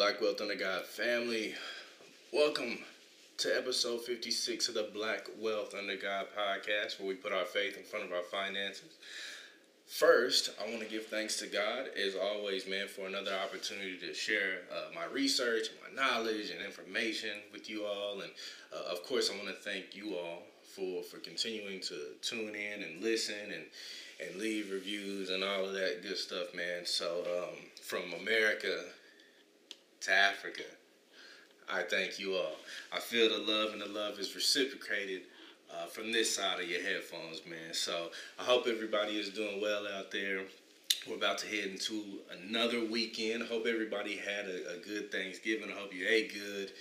Black Wealth Under God family, welcome to episode 56 of the Black Wealth Under God podcast, where we put our faith in front of our finances. First, I want to give thanks to God, as always, man, for another opportunity to share uh, my research, my knowledge, and information with you all. And uh, of course, I want to thank you all for for continuing to tune in and listen and and leave reviews and all of that good stuff, man. So um, from America to Africa, I thank you all. I feel the love and the love is reciprocated uh, from this side of your headphones, man. So I hope everybody is doing well out there. We're about to head into another weekend. Hope everybody had a, a good Thanksgiving. I hope you ate good.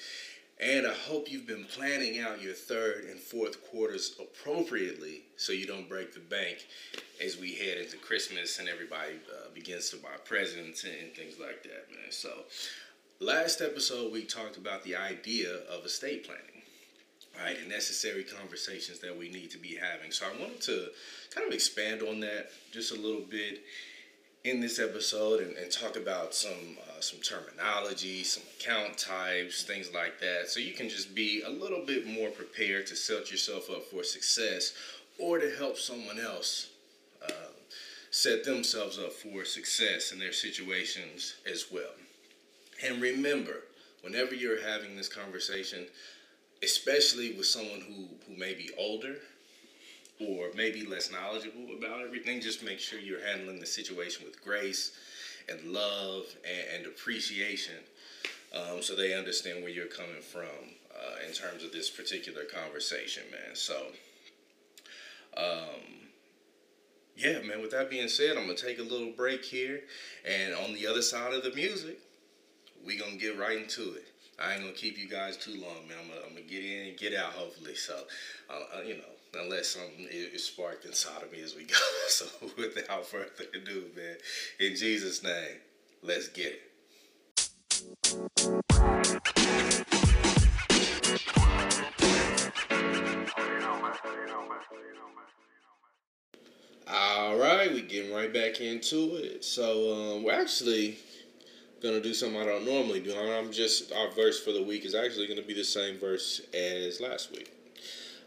And I hope you've been planning out your third and fourth quarters appropriately so you don't break the bank as we head into Christmas and everybody uh, begins to buy presents and things like that, man. So, last episode we talked about the idea of estate planning, right? And necessary conversations that we need to be having. So, I wanted to kind of expand on that just a little bit in this episode and, and talk about some uh, some terminology, some account types, things like that, so you can just be a little bit more prepared to set yourself up for success or to help someone else uh, set themselves up for success in their situations as well. And remember, whenever you're having this conversation, especially with someone who, who may be older or maybe less knowledgeable about everything, just make sure you're handling the situation with grace and love and, and appreciation um, so they understand where you're coming from uh, in terms of this particular conversation, man. So, um, yeah, man, with that being said, I'm going to take a little break here. And on the other side of the music, we to get right into it. I ain't to keep you guys too long, man. I'm going to get in and get out, hopefully. So, uh, uh, you know, unless something is sparked inside of me as we go. So without further ado, man, in Jesus' name, let's get it. All right, we getting right back into it. So um, we're actually gonna do something I don't normally do. I'm just our verse for the week is actually gonna be the same verse as last week.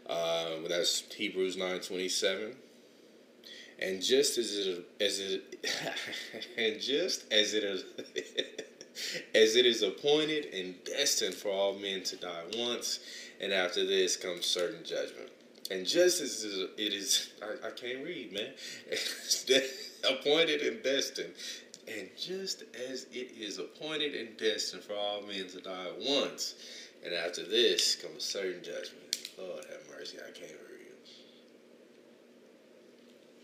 Um, that's Hebrews nine twenty seven. And just as it as it and just as it is as it is appointed and destined for all men to die once, and after this comes certain judgment. And just as it is, I, I can't read, man. appointed and destined. And just as it is appointed and destined for all men to die once, and after this comes certain judgment. Lord have mercy, I can't read.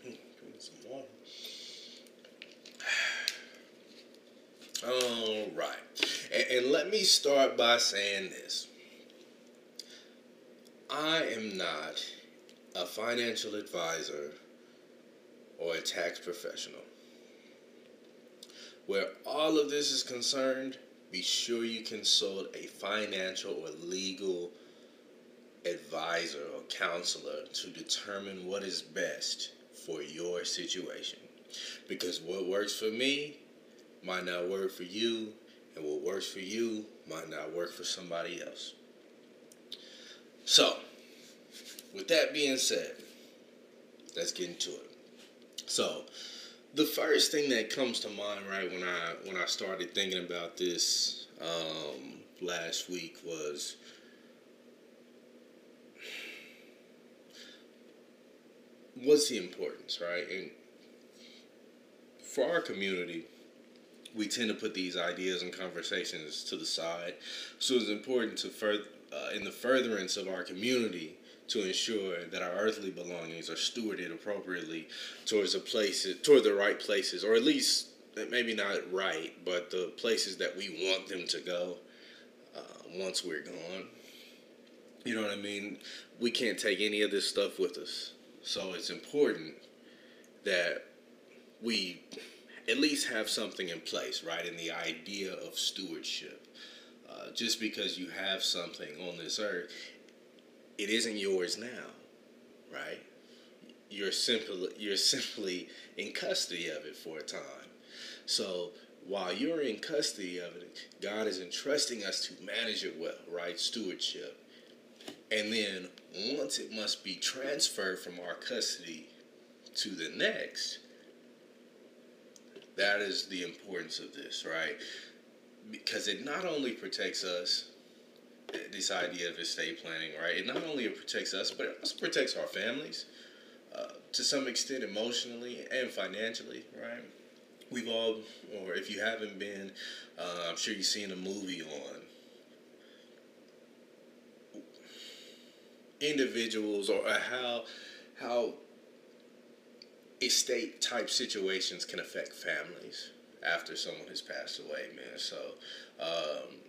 Hmm, me some water. All right. And, and let me start by saying this. I am not a financial advisor or a tax professional. Where all of this is concerned, be sure you consult a financial or legal advisor or counselor to determine what is best for your situation. Because what works for me might not work for you, and what works for you might not work for somebody else. So, with that being said, let's get into it. So, the first thing that comes to mind, right, when I when I started thinking about this um, last week was what's the importance, right? And for our community, we tend to put these ideas and conversations to the side. So it's important to further, uh, in the furtherance of our community, to ensure that our earthly belongings are stewarded appropriately towards the places, toward the right places, or at least maybe not right, but the places that we want them to go uh, once we're gone. You know what I mean? We can't take any of this stuff with us. So it's important that we at least have something in place, right? In the idea of stewardship. Uh, just because you have something on this earth, it isn't yours now, right? You're simply you're simply in custody of it for a time. So while you're in custody of it, God is entrusting us to manage it well, right? Stewardship. And then once it must be transferred from our custody to the next, that is the importance of this, right? Because it not only protects us, this idea of estate planning, right? It not only protects us, but it also protects our families uh, to some extent emotionally and financially, right? We've all, or if you haven't been, uh, I'm sure you've seen a movie on individuals or how how estate type situations can affect families after someone has passed away, man. So, um,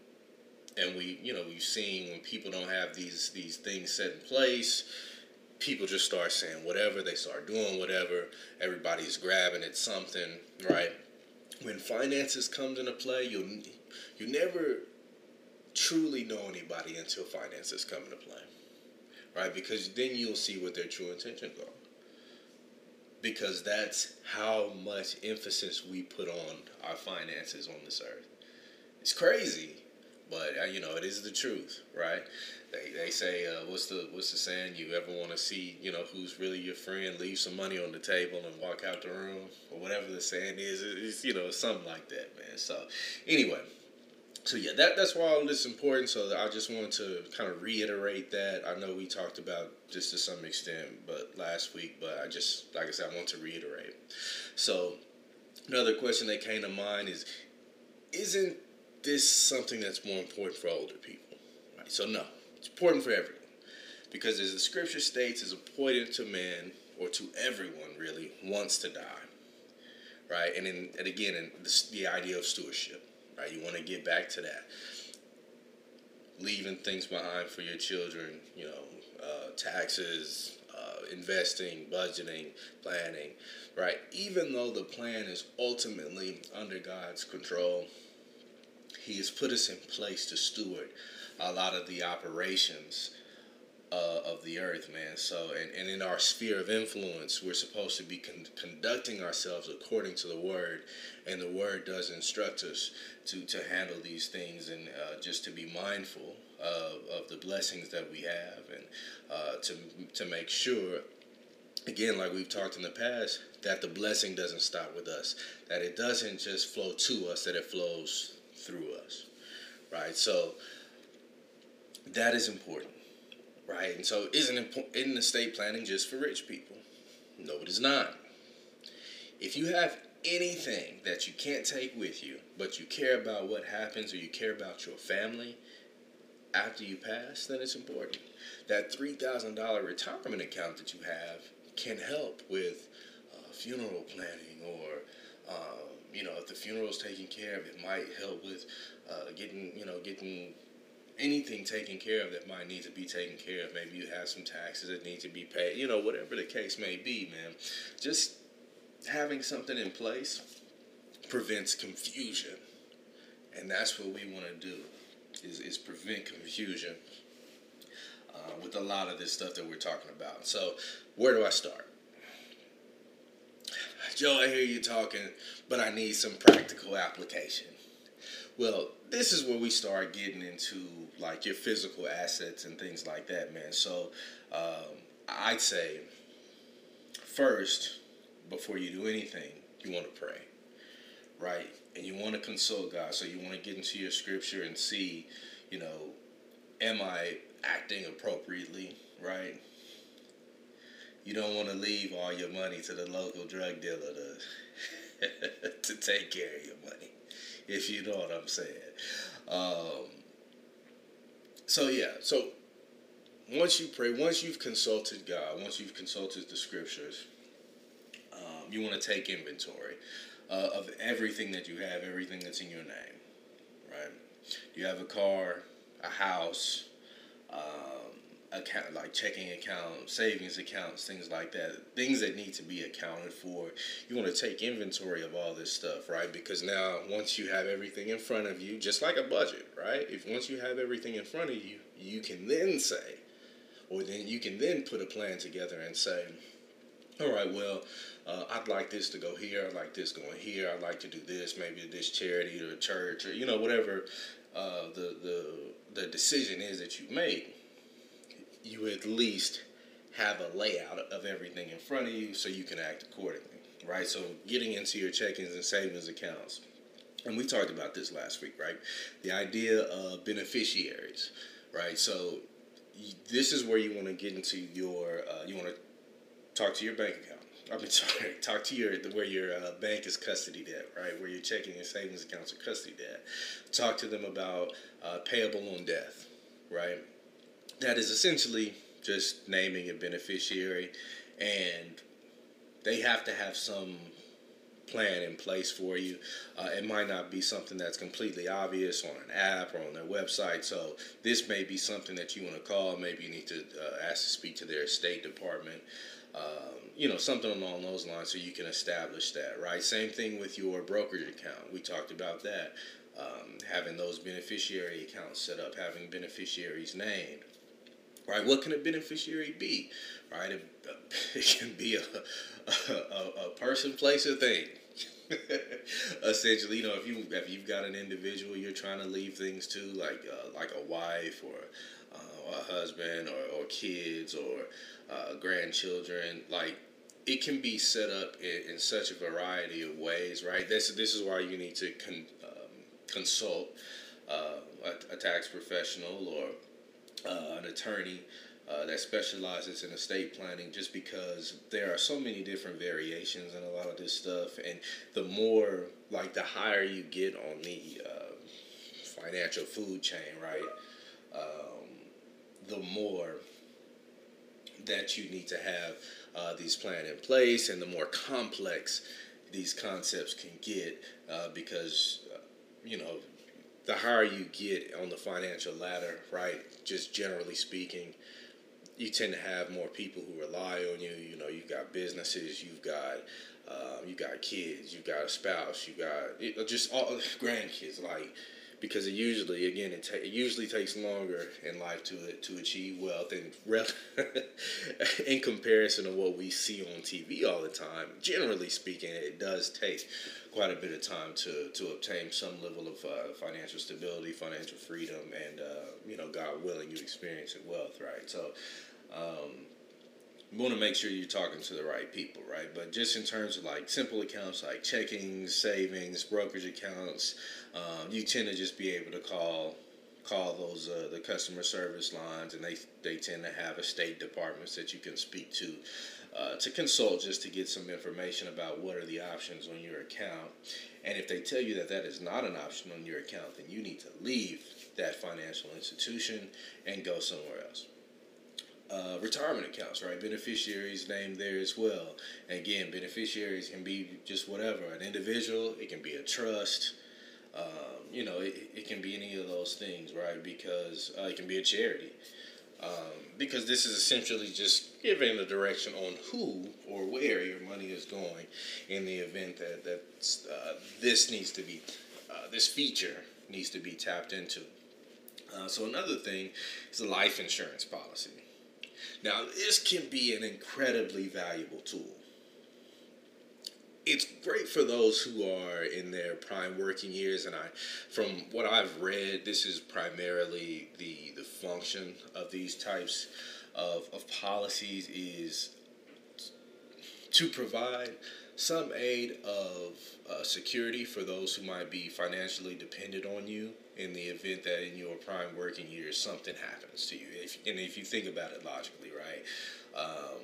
and we, you know, we've seen when people don't have these these things set in place, people just start saying whatever. They start doing whatever. Everybody's grabbing at something, right? When finances comes into play, you you never truly know anybody until finances come into play, right? Because then you'll see what their true intentions are because that's how much emphasis we put on our finances on this earth. It's crazy, but uh, you know it is the truth, right? They, they say uh, what's the what's the saying? You ever want to see you know who's really your friend? Leave some money on the table and walk out the room, or whatever the saying is. It's you know something like that, man. So anyway, so yeah, that that's why all this is important. So I just wanted to kind of reiterate that. I know we talked about just to some extent, but last week, but I just like I said, I want to reiterate. So another question that came to mind is, isn't this is something that's more important for older people? Right. So no, it's important for everyone because as the scripture states, is appointed to man or to everyone really wants to die. Right, and in, and again, in the, the idea of stewardship right? You want to get back to that. Leaving things behind for your children, you know, uh, taxes, uh, investing, budgeting, planning, right? Even though the plan is ultimately under God's control, He has put us in place to steward a lot of the operations uh, of the earth, man. So, and, and in our sphere of influence, we're supposed to be con- conducting ourselves according to the word, and the word does instruct us to, to handle these things and uh, just to be mindful of, of the blessings that we have and uh, to, to make sure again, like we've talked in the past, that the blessing doesn't stop with us, that it doesn't just flow to us, that it flows through us, right? So that is important right? And so, isn't isn't estate planning just for rich people? No, it is not. If you have anything that you can't take with you, but you care about what happens or you care about your family after you pass, then it's important. That $3,000 retirement account that you have can help with uh, funeral planning or, um, you know, if the funeral is taken care of, it might help with uh, getting, you know, getting anything taken care of that might need to be taken care of. Maybe you have some taxes that need to be paid. You know, whatever the case may be, man. Just having something in place prevents confusion, and that's what we want to do is, is prevent confusion uh, with a lot of this stuff that we're talking about. So, where do I start? Joe, I hear you talking, but I need some practical application. Well, this is where we start getting into like your physical assets and things like that, man. So um, I'd say first, before you do anything, you want to pray, right? And you want to consult God. So you want to get into your scripture and see, you know, am I acting appropriately, right? You don't want to leave all your money to the local drug dealer to to take care of your money, if you know what I'm saying. Um, so yeah, so once you pray, once you've consulted God, once you've consulted the scriptures, um, you want to take inventory uh, of everything that you have, everything that's in your name, right? You have a car, a house, um, account like checking account, savings accounts, things like that, things that need to be accounted for. You want to take inventory of all this stuff, right? Because now once you have everything in front of you, just like a budget, right? If once you have everything in front of you, you can then say, or then you can then put a plan together and say, all right, well, uh, I'd like this to go here. I'd like this going here. I'd like to do this, maybe this charity or church or you know whatever uh, the the the decision is that you make. You at least have a layout of everything in front of you so you can act accordingly, right? So getting into your checkings and savings accounts. And we talked about this last week, right? The idea of beneficiaries, right? So this is where you want to get into your, uh, you want to talk to your bank account. I mean, sorry, talk to your where your uh, bank is custody at, right? Where your checking and savings accounts are custody at. Talk to them about uh, payable on death, right? That is essentially just naming a beneficiary, and they have to have some plan in place for you. Uh, it might not be something that's completely obvious on an app or on their website. So this may be something that you want to call. Maybe you need to uh, ask to speak to their estate department. Um, you know, something along those lines so you can establish that, right? Same thing with your brokerage account. We talked about that. Um, having those beneficiary accounts set up, having beneficiaries named, right? What can a beneficiary be, right? It, it can be a, a, a person, place, or thing. Essentially, you know, if you if you've got an individual you're trying to leave things to, like uh, like a wife or uh, a husband or, or kids or uh, grandchildren, like it can be set up in, in, such a variety of ways, right? This this is why you need to con, um, consult uh, a, a, tax professional or uh, an attorney uh, that specializes in estate planning, just because there are so many different variations in a lot of this stuff, and the more like the higher you get on the uh, financial food chain, right? Um, the more that you need to have uh, these planned in place, and the more complex these concepts can get, uh, because uh, you know the higher you get on the financial ladder, right? Just generally speaking, you tend to have more people who rely on you. You know, you've got businesses, you've got um, you got kids, you got a spouse, you got just all grandkids. Like because it usually again it, ta- it usually takes longer in life to to achieve wealth and in comparison to what we see on TV all the time generally speaking it does take quite a bit of time to to obtain some level of uh, financial stability financial freedom and uh, you know God willing you experience it wealth right so um, you want to make sure you're talking to the right people, right? But just in terms of like simple accounts like checking, savings, brokerage accounts, um, you tend to just be able to call call those uh, the customer service lines, and they they tend to have estate departments that you can speak to uh, to consult just to get some information about what are the options on your account. And if they tell you that that is not an option on your account, then you need to leave that financial institution and go somewhere else uh, retirement accounts, right? Beneficiaries named there as well. And again, beneficiaries can be just whatever an individual, it can be a trust, um, you know, it, it can be any of those things, right? Because uh, it can be a charity. Um, because this is essentially just giving the direction on who or where your money is going in the event that, that uh, this needs to be, uh, this feature needs to be tapped into. Uh, so another thing is a life insurance policy. Now, this can be an incredibly valuable tool. It's great for those who are in their prime working years, and I, from what I've read, this is primarily the the function of these types of, of policies is to provide some aid of uh, security for those who might be financially dependent on you in the event that in your prime working years something happens to you. If, and if you think about it logically, right? Um,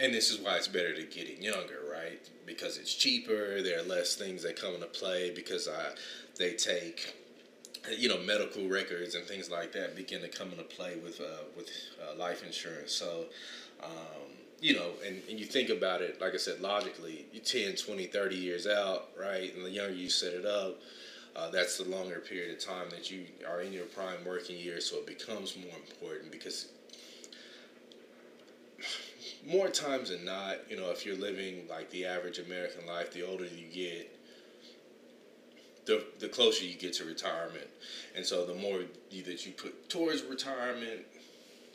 and this is why it's better to get it younger, right? Because it's cheaper. There are less things that come into play because uh, they take, you know, medical records and things like that begin to come into play with uh, with uh, life insurance. So, um, you know, and, and you think about it, like I said, logically, you 10, 20, 30 years out, right? And the younger you set it up, uh, that's the longer period of time that you are in your prime working years, so it becomes more important because more times than not, you know, if you're living like the average American life, the older you get, the, the closer you get to retirement. And so the more you, that you put towards retirement,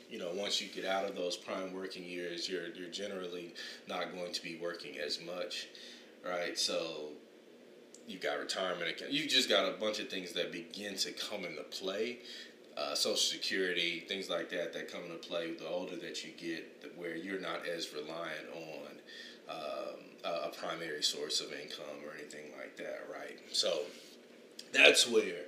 you know, once you get out of those prime working years, you're you're generally not going to be working as much, right? So you've got retirement account. You've just got a bunch of things that begin to come into play. Uh, Social Security, things like that, that come into play the older that you get, where you're not as reliant on um, a primary source of income or anything like that, right? So that's where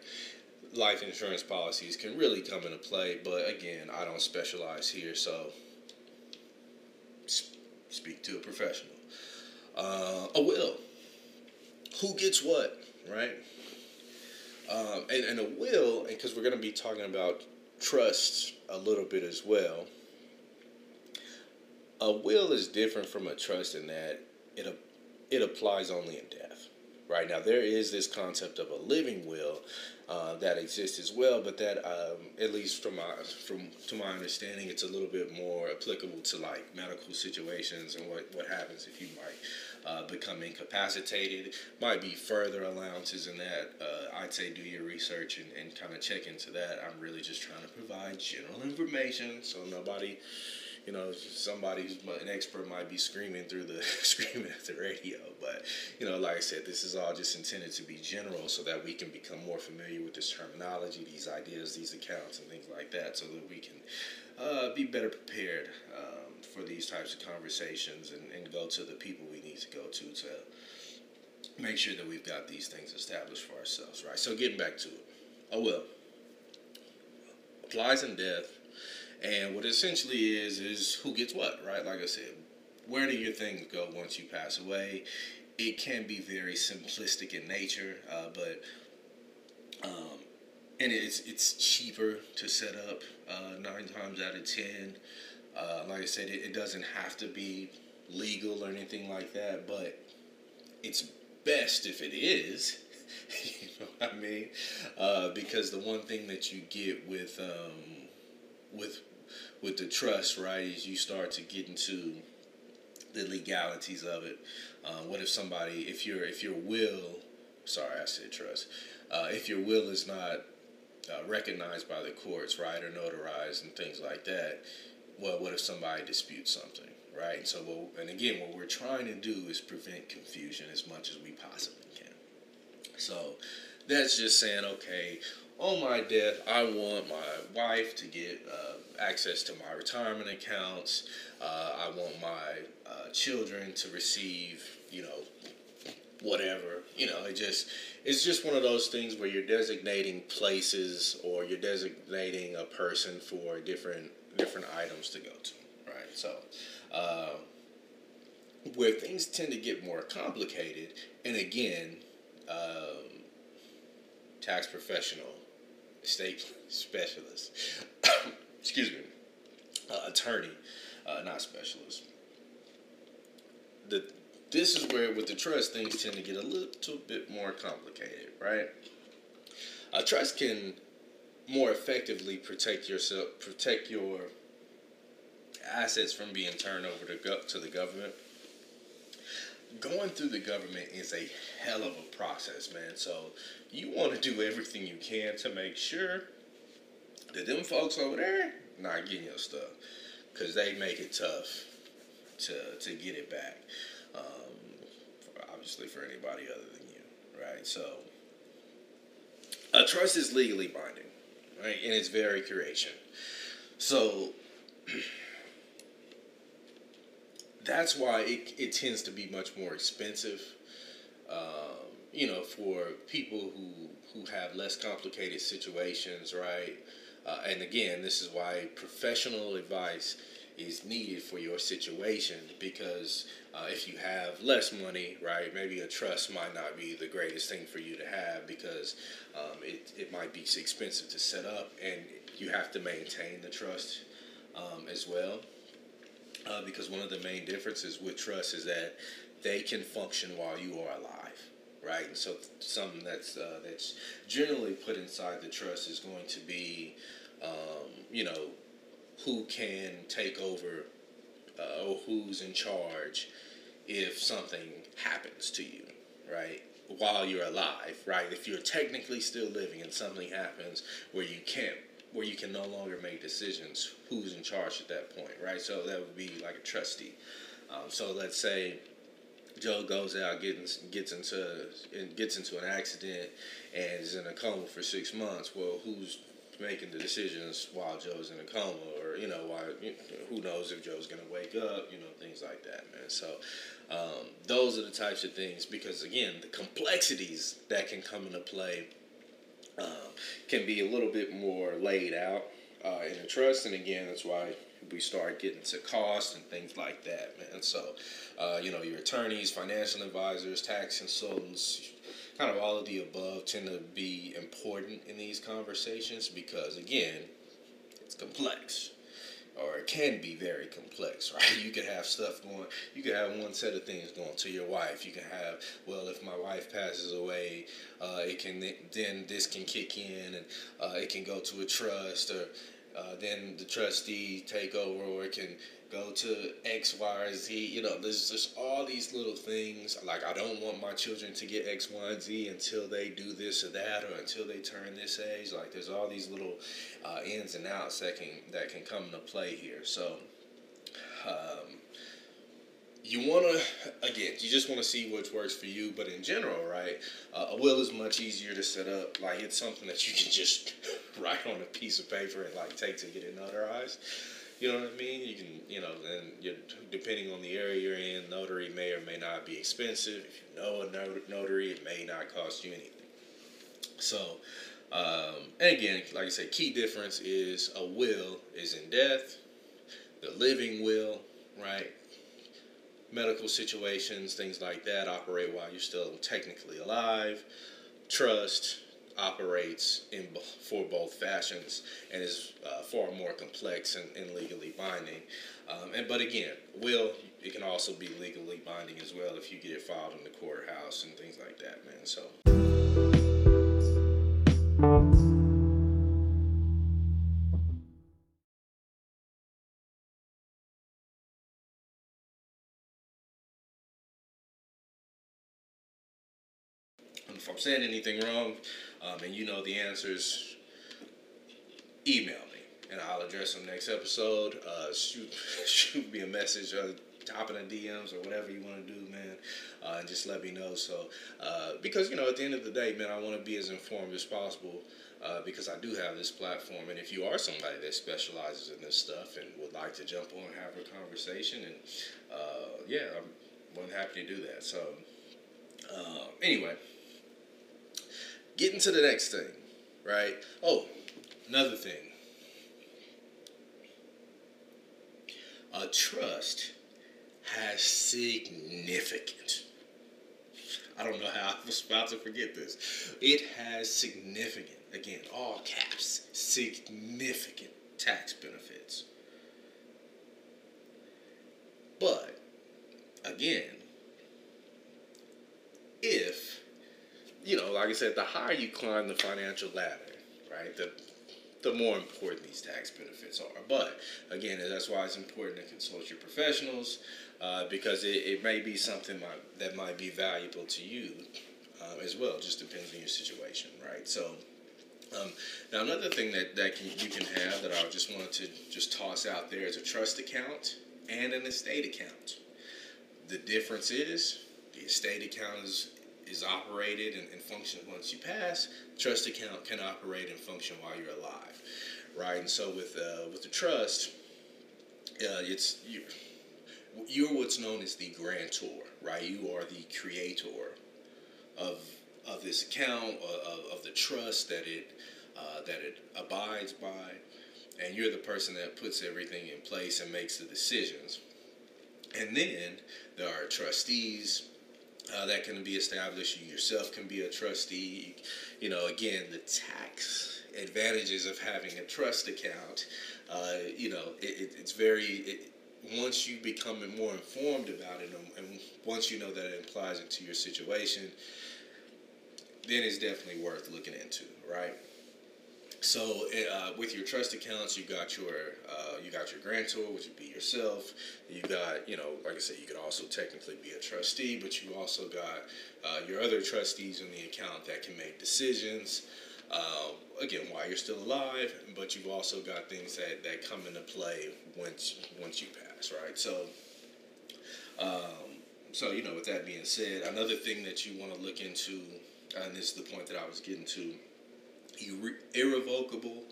life insurance policies can really come into play. But again, I don't specialize here, so speak to a professional. Uh, a will who gets what, right? Um, and, and a will, because we're going to be talking about trust a little bit as well. A will is different from a trust in that it it applies only in death. Right now, there is this concept of a living will uh, that exists as well, but that, um, at least from my from to my understanding, it's a little bit more applicable to like medical situations and what what happens if you might uh, become incapacitated. Might be further allowances in that. Uh, I'd say do your research and, and kind of check into that. I'm really just trying to provide general information so nobody, you know, somebody who's an expert might be screaming through the screaming at the radio. But you know, like I said, this is all just intended to be general so that we can become more familiar with this terminology, these ideas, these accounts, and things like that, so that we can uh, be better prepared. Um, for these types of conversations and, and go to the people we need to go to to make sure that we've got these things established for ourselves, right? So getting back to it, oh well, applies in death, and what essentially is is who gets what, right? Like I said, where do your things go once you pass away? It can be very simplistic in nature, uh, but um, and it's it's cheaper to set up uh, nine times out of ten. Uh, like I said, it, it doesn't have to be legal or anything like that, but it's best if it is. you know what I mean? Uh, because the one thing that you get with um, with with the trust, right, is you start to get into the legalities of it. Uh, what if somebody, if your if your will, sorry, I said trust, uh, if your will is not uh, recognized by the courts, right, or notarized and things like that, well, what if somebody disputes something, right? And So, and again, what we're trying to do is prevent confusion as much as we possibly can. So, that's just saying, okay, on my death, I want my wife to get uh, access to my retirement accounts. Uh, I want my uh, children to receive, you know, whatever. You know, it just it's just one of those things where you're designating places or you're designating a person for different different items to go to, right? So, uh, where things tend to get more complicated, and again, um, tax professional, estate specialist, excuse me, uh, attorney, uh, not specialist. The this is where with the trust things tend to get a little bit more complicated, right? A trust can more effectively protect yourself, protect your assets from being turned over to go, to the government. Going through the government is a hell of a process, man. So you want to do everything you can to make sure that them folks over there not getting your stuff, because they make it tough to to get it back. Um, obviously, for anybody other than you, right? So a trust is legally binding right? And it's very creation. So that's why it, it tends to be much more expensive. Um, you know, for people who who have less complicated situations, right? Uh, and again, this is why professional advice is needed for your situation because uh, if you have less money, right, maybe a trust might not be the greatest thing for you to have because um, it, it might be expensive to set up and you have to maintain the trust um, as well. Uh, because one of the main differences with trust is that they can function while you are alive, right? And so something that's uh, that's generally put inside the trust is going to be, um, you know, who can take over uh, or who's in charge if something happens to you, right? While you're alive, right? If you're technically still living and something happens where you can't where you can no longer make decisions who's in charge at that point, right? So that would be like a trustee. Um, so let's say Joe goes out, gets gets into gets into an accident, and is in a coma for six months. Well, who's making the decisions while Joe's in a coma, or you know, why? Who knows if Joe's gonna wake up? You know, things like that, man. So um, those are the types of things because again, the complexities that can come into play um, can be a little bit more laid out uh, in a trust, and again, that's why we start getting to cost and things like that, man. So, uh, you know, your attorneys, financial advisors, tax consultants, kind of all of the above tend to be important in these conversations because, again, it's complex or it can be very complex, right? You could have stuff going, you could have one set of things going to your wife. You can have, well, if my wife passes away, uh, it can then this can kick in and uh, it can go to a trust or uh, then the trustee take over or it can go to X, Y, or Z. You know, there's just all these little things. Like, I don't want my children to get X, Y, and Z until they do this or that, or until they turn this age. Like, there's all these little uh, ins and outs that can that can come into play here. So, um, you want to again you just want to see what works for you but in general right uh, a will is much easier to set up like it's something that you can just write on a piece of paper and like take to get it notarized you know what I mean? You can, you know, and depending on the area you're in, notary may or may not be expensive. If you know a notary, it may not cost you anything. So, um, and again, like I said, key difference is a will is in death, the living will, right? Medical situations, things like that operate while you're still technically alive. Trust, operates in for both fashions and is uh, far more complex and, and legally binding. Um, and but again, will it can also be legally binding as well if you get it filed in the courthouse and things like that, man. So. If I'm saying anything wrong, um, and you know the answers, email me and I'll address them next episode. Uh, shoot, shoot me a message, uh, top in the DMs or whatever you want to do, man, uh, and just let me know. So, uh, because you know, at the end of the day, man, I want to be as informed as possible. Uh, because I do have this platform, and if you are somebody that specializes in this stuff and would like to jump on and have a conversation, and uh, yeah, I'm more than happy to do that. So, anyway, getting to the next thing, right? Oh, another thing. A trust has significant. I don't know how I was about to forget this. It has significant, again, all caps, significant tax benefits. But, again, if you know, like I said, the higher you climb the financial ladder, right, the the more important these tax benefits are. But again, that's why it's important to consult your professionals uh, because it, it may be something might, that might be valuable to you uh, as well. Just depends on your situation, right? So. Um, now another thing that, that can, you can have that I just wanted to just toss out there is a trust account and an estate account. The difference is the estate account is is operated and, and functions once you pass, trust account can operate and function while you're alive, right? And so with uh, with the trust, uh, it's you, you're what's known as the grantor, right? You are the creator of of this account of, of the trust that it uh, that it abides by, and you're the person that puts everything in place and makes the decisions. And then there are trustees uh, that can be established. You yourself can be a trustee. You know, again, the tax advantages of having a trust account. Uh, you know, it, it, it's very. It, once you become more informed about it, and once you know that it applies into your situation, then it's definitely worth looking into, right? So uh, with your trust accounts, you got your uh, you got your grantor, which would be yourself. You got you know, like I said, you could also technically be a trustee, but you also got uh, your other trustees in the account that can make decisions. Um, again, while you're still alive, but you've also got things that, that come into play once once you pass, right? So, um, so you know, with that being said, another thing that you want to look into, and this is the point that I was getting to, irre- irrevocable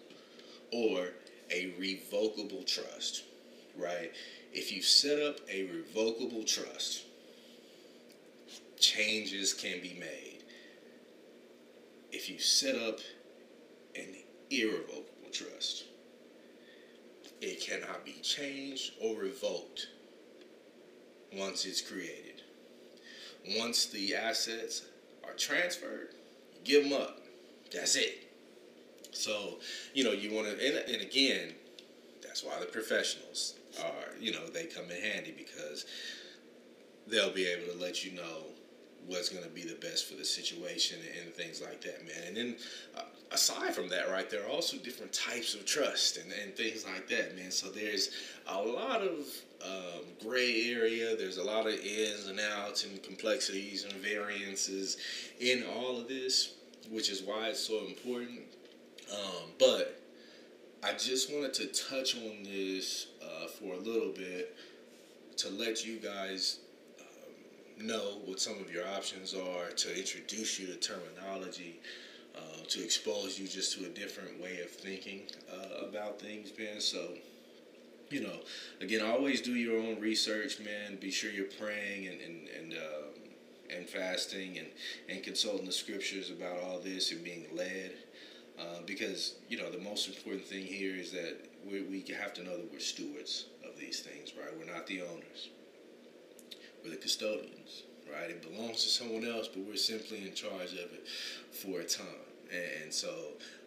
or a revocable trust, right? If you set up a revocable trust, changes can be made. If you set up an irrevocable trust, it cannot be changed or revoked once it's created. Once the assets are transferred, give them up. That's it. So, you know, you want to, and, and again, that's why the professionals are, you know, they come in handy because they'll be able to let you know what's going to be the best for the situation and things like that, man. And then uh, aside from that, right, there are also different types of trust and, and things like that, man. So there's a lot of um, gray area. There's a lot of ins and outs and complexities and variances in all of this, which is why it's so important. Um, but I just wanted to touch on this uh, for a little bit to let you guys um, know what some of your options are, to introduce you to terminology, uh, to expose you just to a different way of thinking uh, about things, man. So, you know, again, always do your own research, man. Be sure you're praying and and and, um, and fasting and and consulting the scriptures about all this and being led. Uh, because you know the most important thing here is that we, we have to know that we're stewards of these things, right? We're not the owners. We're the custodians, right? It belongs to someone else, but we're simply in charge of it for a time. And, so,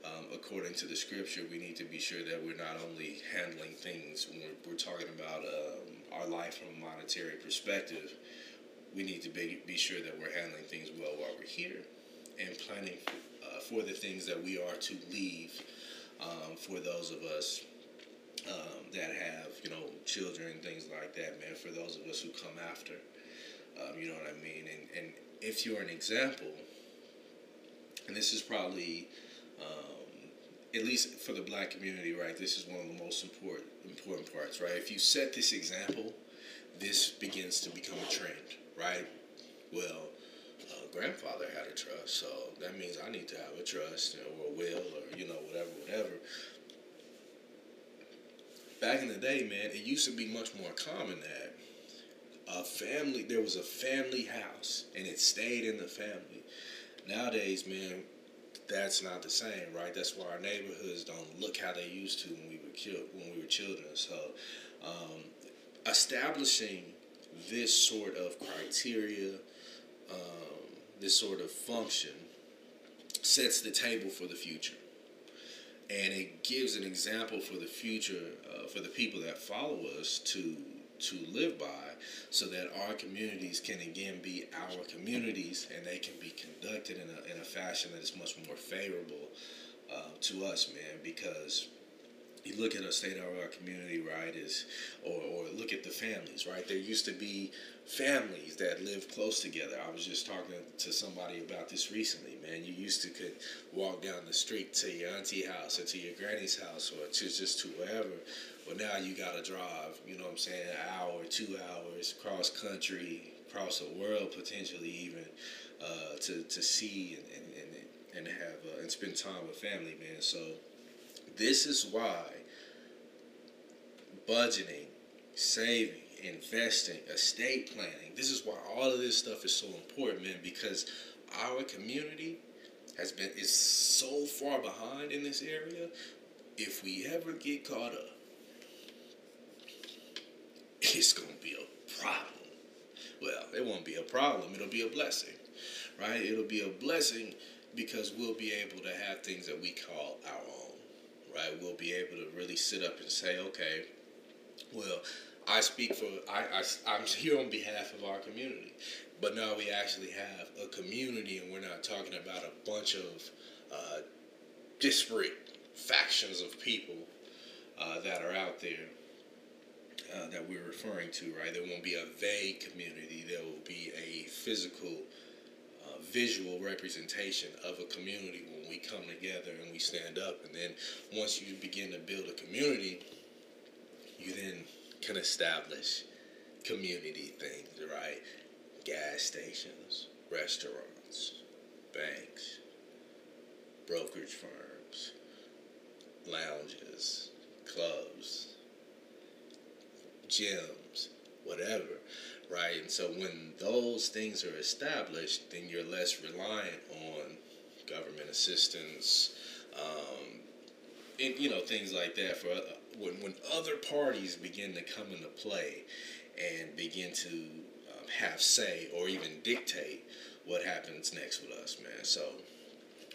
um, according to the scripture, we need to be sure that we're not only handling things when we're, we're talking about um, our life from a monetary perspective, we need to be, be sure that we're handling things well while we're here and planning uh, for the things that we are to leave um, for those of us um, that have, you know, children things like that, man, for those of us who come after. Um, you know what I mean? And, and if you're an example, and this is probably, um, at least for the black community, right, this is one of the most important, important parts, right? If you set this example, this begins to become a trend, right? Well, grandfather had a trust, so that means I need to have a trust or a will or, you know, whatever, whatever back in the day, man, it used to be much more common that a family there was a family house and it stayed in the family. Nowadays, man, that's not the same, right? That's why our neighborhoods don't look how they used to when we were killed when we were children. So, um, establishing this sort of criteria, um, this sort of function, sets the table for the future. And it gives an example for the future uh, for the people that follow us to to live by so that our communities can again be our communities and they can be conducted in a, in a fashion that is much more favorable uh, to us man because you look at a state of our community, right, is or, or look at the families, right? There used to be families that lived close together. I was just talking to somebody about this recently, man. You used to could walk down the street to your auntie house or to your granny's house or to just to wherever. But now you gotta drive, you know what I'm saying, an hour, two hours, cross country, across the world potentially even, uh, to, to see and, and, and, and have uh, and spend time with family, man. So this is why budgeting, saving, investing, estate planning, this is why all of this stuff is so important, man, because our community has been is so far behind in this area. If we ever get caught up, it's gonna be a problem. Well, it won't be a problem, it'll be a blessing. Right? It'll be a blessing because we'll be able to have things that we call our own right? We'll be able to really sit up and say, okay, well, I speak for, I, I, I'm here on behalf of our community. But now we actually have a community and we're not talking about a bunch of uh, disparate factions of people uh, that are out there uh, that we're referring to, right? There won't be a vague community. There will be a physical, uh, visual representation of a community we come together and we stand up. And then once you begin to build a community, you then can establish community things, right? Gas stations, restaurants, banks, brokerage firms, lounges, clubs, gyms, whatever, right? And so when those things are established, then you're less reliant on government assistance, um, and you know things like that. For uh, when when other parties begin to come into play and begin to um, have say or even dictate what happens next with us, man. So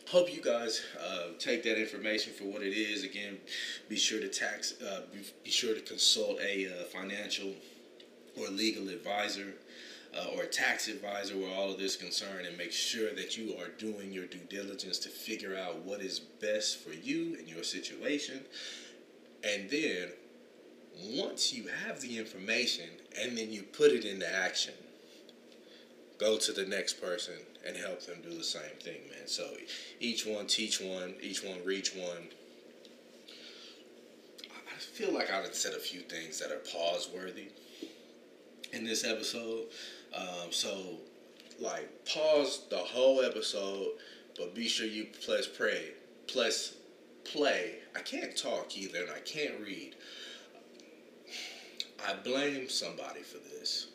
hope you guys uh, take that information for what it is. Again, be sure to tax, uh, be, be, sure to consult a uh, financial or legal advisor. Uh, or a tax advisor where all of this is concerned and make sure that you are doing your due diligence to figure out what is best for you and your situation. And then once you have the information and then you put it into action, go to the next person and help them do the same thing, man. So each one teach one, each one reach one. I feel like I've said a few things that are pause worthy in this episode. Um, so, like, pause the whole episode, but be sure you plus pray, plus play. I can't talk either, and I can't read. I blame somebody for this.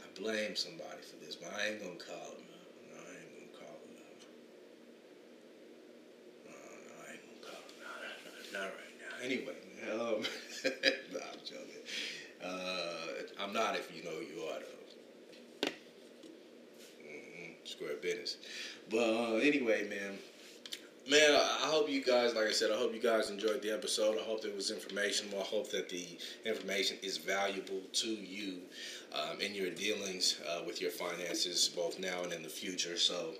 I blame somebody for this, but I ain't gonna call him. No, I ain't gonna call him. No, no, I ain't gonna call him not right now. Anyway, um, no, I'm joking. Uh, I'm not if you know who you are though. Mm-hmm. Square business. But uh, anyway, man. Man, I hope you guys, like I said, I hope you guys enjoyed the episode. I hope there was informational. I hope that the information is valuable to you um, in your dealings uh, with your finances, both now and in the future. So,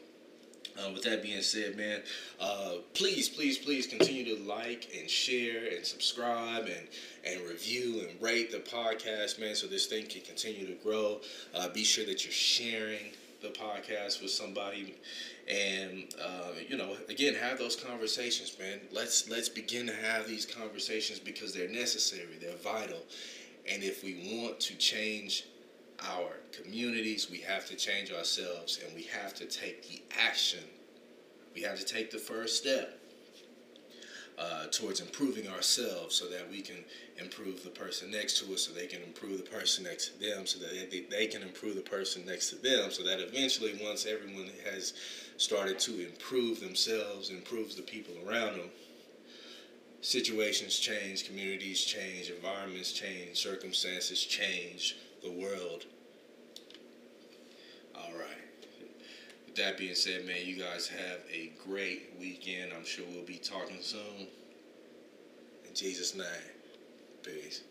uh, with that being said, man, uh, please, please, please continue to like and share and subscribe and, and review and rate the podcast, man, so this thing can continue to grow. Uh, be sure that you're sharing the podcast with somebody. And uh, you know again have those conversations man. Let's let's begin to have these conversations because they're necessary they're vital. And if we want to change our communities we have to change ourselves and we have to take the action. We have to take the first step uh, towards improving ourselves so that we can improve the person next to us so they can improve the person next to them so that they, they can improve the person next to them so that eventually once everyone has started to improve themselves improves the people around them situations change communities change environments change circumstances change the world all right With that being said, man, you guys have a great weekend. I'm sure we'll be talking soon. In Jesus' name, peace.